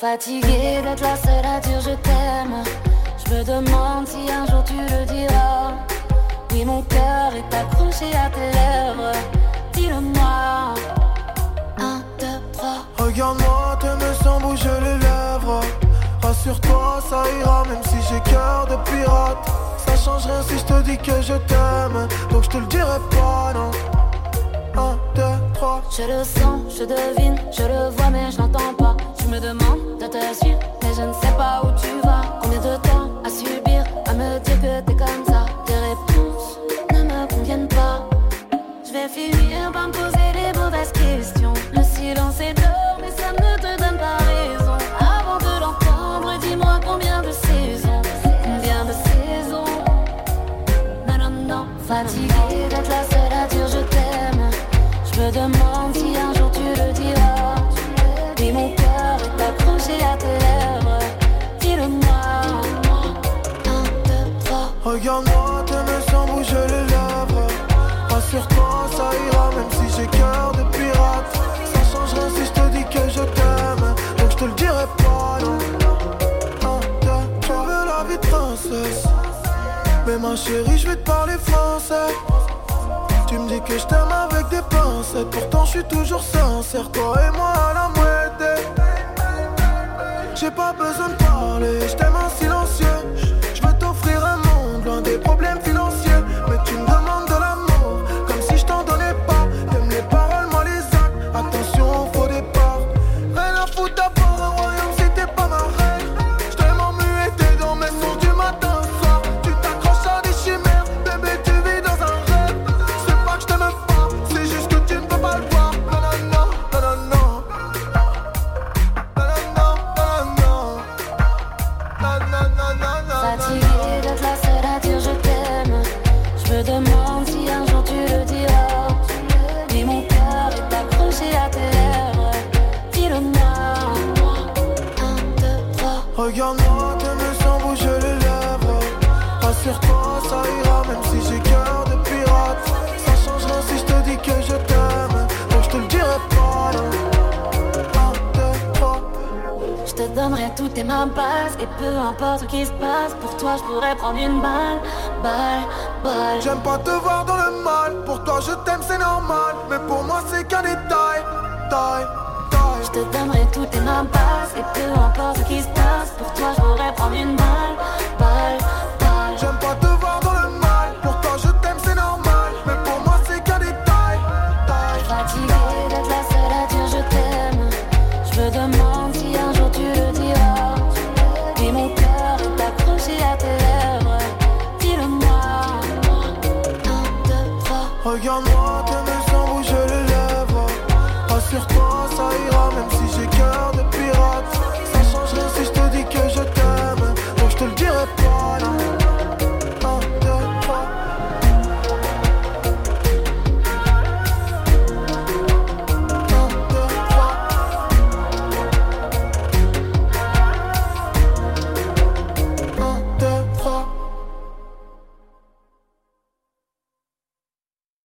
Fatigué d'être la seule à dire je t'aime. Je me demande si un jour tu le diras. Oui, mon cœur est accroché à tes lèvres. Dis-le-moi. Un, deux, trois. Regarde-moi, t'aimes sans bouger les lèvres. Rassure-toi, ça ira, même si j'ai cœur de pirate. Ça change rien si je te dis que je t'aime. Donc je te le dirai pas, non. Un, deux, trois. Je le sens, je devine, je le vois, mais je n'entends pas. Me mais je ne sais pas où Regarde-moi, t'aimes sans bouger les lèvres. Rassure-toi, ça ira, même si j'ai cœur de pirate. Ça change rien si je te dis que je t'aime. Donc je te le dirai pas, non. Je veux la vie de princesse. Mais ma chérie, je vais te parler français. Tu me dis que je t'aime avec des pincettes. Pourtant, je suis toujours sincère. Toi et moi à la moitié. J'ai pas besoin de parler, je t'aime à tes lèvres. Dis-le-moi. Un, deux, trois. Regarde-moi, t'aimes sans bouger les lèvres. Rassure-toi, ça ira, te donnerai tout et ma base. Et peu importe ce qui se passe, pour toi je pourrais prendre une balle. Balle, balle. J'aime pas te voir dans le mal. Pour toi, je t'aime, c'est normal. Mais pour moi, c'est qu'un détail. Taille, taille. Je te donnerai tout et ma base. Et peu importe ce qui se passe, pour toi je pourrais prendre une balle. up